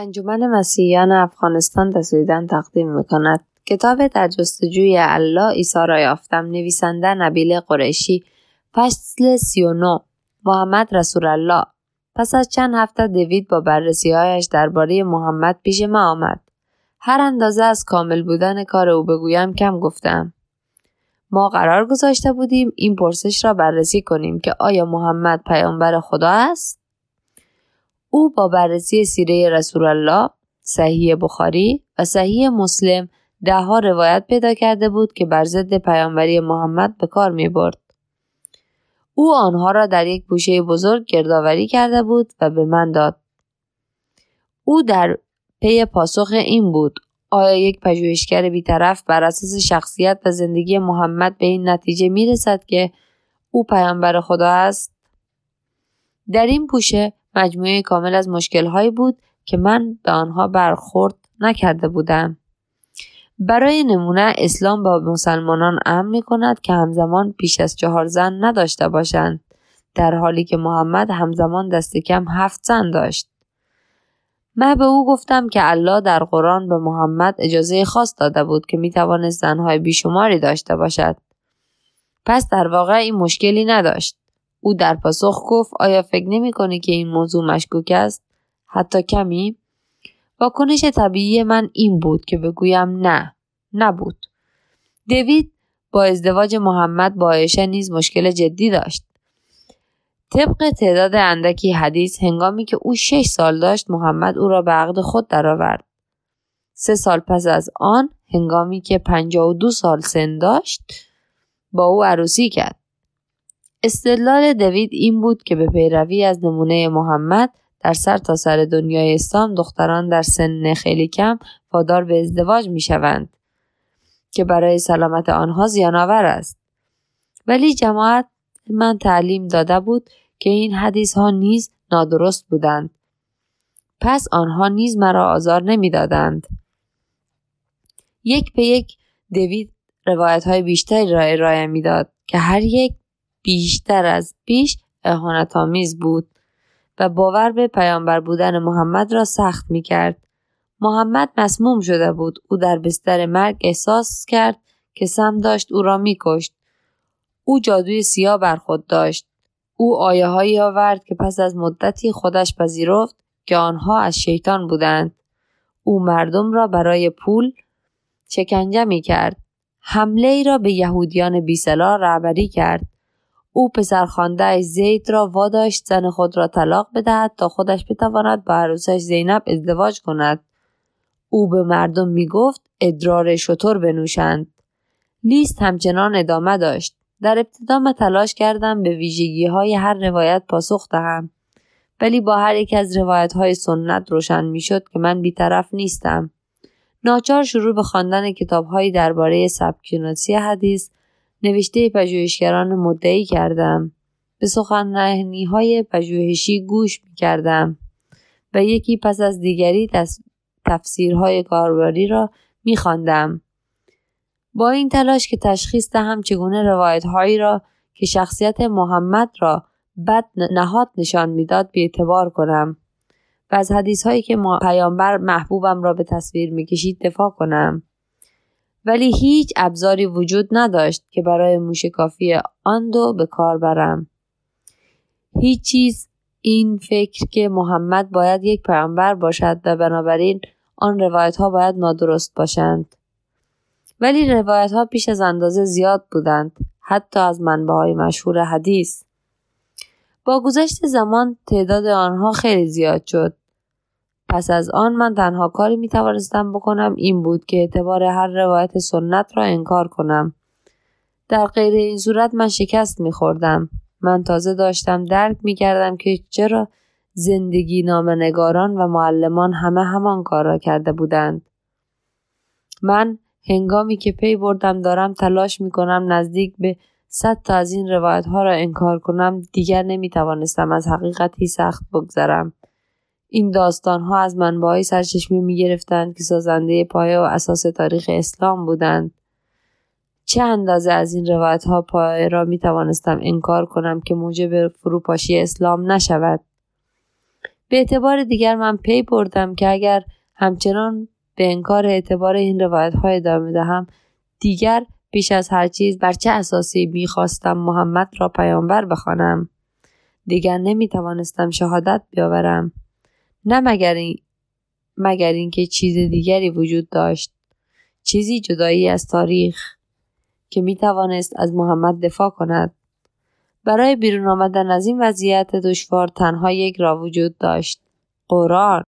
انجمن مسیحیان افغانستان تسویدن تقدیم می‌کند. کتاب در جستجوی الله عیسی را یافتم. نویسنده نبیل قریشی. فصل 39 محمد رسول الله. پس از چند هفته دوید با بررسی هایش درباره محمد پیش ما آمد. هر اندازه از کامل بودن کار او بگویم کم گفتم. ما قرار گذاشته بودیم این پرسش را بررسی کنیم که آیا محمد پیامبر خدا است؟ او با بررسی سیره رسول الله صحیح بخاری و صحیح مسلم دهها روایت پیدا کرده بود که بر ضد پیامبری محمد به کار می برد. او آنها را در یک گوشه بزرگ گردآوری کرده بود و به من داد. او در پی پاسخ این بود آیا یک پژوهشگر بیطرف بر اساس شخصیت و زندگی محمد به این نتیجه می رسد که او پیامبر خدا است؟ در این پوشه مجموعه کامل از مشکلهایی بود که من به آنها برخورد نکرده بودم. برای نمونه اسلام با مسلمانان امر می کند که همزمان بیش از چهار زن نداشته باشند در حالی که محمد همزمان دست کم هفت زن داشت. من به او گفتم که الله در قرآن به محمد اجازه خاص داده بود که می توانست زنهای بیشماری داشته باشد. پس در واقع این مشکلی نداشت. او در پاسخ گفت آیا فکر نمی کنی که این موضوع مشکوک است؟ حتی کمی؟ واکنش طبیعی من این بود که بگویم نه نبود. دوید با ازدواج محمد با عایشه نیز مشکل جدی داشت. طبق تعداد اندکی حدیث هنگامی که او شش سال داشت محمد او را به عقد خود درآورد. سه سال پس از آن هنگامی که پنجاه و دو سال سن داشت با او عروسی کرد. استدلال دوید این بود که به پیروی از نمونه محمد در سر تا سر دنیای اسلام دختران در سن خیلی کم وادار به ازدواج می شوند که برای سلامت آنها زیانآور است. ولی جماعت من تعلیم داده بود که این حدیث ها نیز نادرست بودند. پس آنها نیز مرا آزار نمی‌دادند. یک به یک دوید روایت های بیشتری را ارائه می‌داد که هر یک بیشتر از پیش اهانتآمیز بود و باور به پیامبر بودن محمد را سخت می کرد. محمد مسموم شده بود. او در بستر مرگ احساس کرد که سم داشت او را می کشت. او جادوی سیاه بر خود داشت. او آیه هایی آورد که پس از مدتی خودش پذیرفت که آنها از شیطان بودند. او مردم را برای پول شکنجه می کرد. حمله ای را به یهودیان بیسلا رهبری کرد. او پسرخوانده زید را واداشت زن خود را طلاق بدهد تا خودش بتواند با عروسش زینب ازدواج کند. او به مردم می گفت ادرار شطور بنوشند. لیست همچنان ادامه داشت. در ابتدا من تلاش کردم به ویژگی های هر روایت پاسخ دهم. ولی با هر یک از روایت های سنت روشن می‌شد که من بیطرف نیستم. ناچار شروع به خواندن کتابهایی درباره سبکشناسی حدیث نوشته پژوهشگران مدعی کردم. به سخنرانی های پژوهشی گوش می کردم و یکی پس از دیگری تفسیرهای کاربری را می خواندم. با این تلاش که تشخیص دهم چگونه روایت هایی را که شخصیت محمد را بد نهاد نشان می‌داد اعتبار کنم و از حدیث هایی که پیامبر محبوبم را به تصویر می‌کشید دفاع کنم ولی هیچ ابزاری وجود نداشت که برای موشکافی آن دو به کار برم. هیچ چیز این فکر که محمد باید یک پیامبر باشد و بنابراین آن روایت ها باید نادرست باشند. ولی روایت ها پیش از اندازه زیاد بودند حتی از منبع های مشهور حدیث. با گذشت زمان تعداد آنها خیلی زیاد شد پس از آن من تنها کاری می توانستم بکنم این بود که اعتبار هر روایت سنت را انکار کنم. در غیر این صورت من شکست می خوردم. من تازه داشتم درک می کردم که چرا زندگی نامنگاران و معلمان همه همان کار را کرده بودند. من هنگامی که پی بردم دارم تلاش می کنم نزدیک به صد تا از این روایت ها را انکار کنم دیگر نمی توانستم از حقیقتی سخت بگذرم. این داستان ها از منبعی سرچشمه می گرفتند که سازنده پایه و اساس تاریخ اسلام بودند. چه اندازه از این روایت ها پایه را می توانستم انکار کنم که موجب فروپاشی اسلام نشود. به اعتبار دیگر من پی بردم که اگر همچنان به انکار اعتبار این روایت های ادامه دهم دیگر بیش از هر چیز بر چه اساسی می‌خواستم محمد را پیامبر بخوانم دیگر نمی‌توانستم شهادت بیاورم نه مگر, این مگر اینکه چیز دیگری وجود داشت. چیزی جدایی از تاریخ که می توانست از محمد دفاع کند. برای بیرون آمدن از این وضعیت دشوار تنها یک را وجود داشت. قرآن.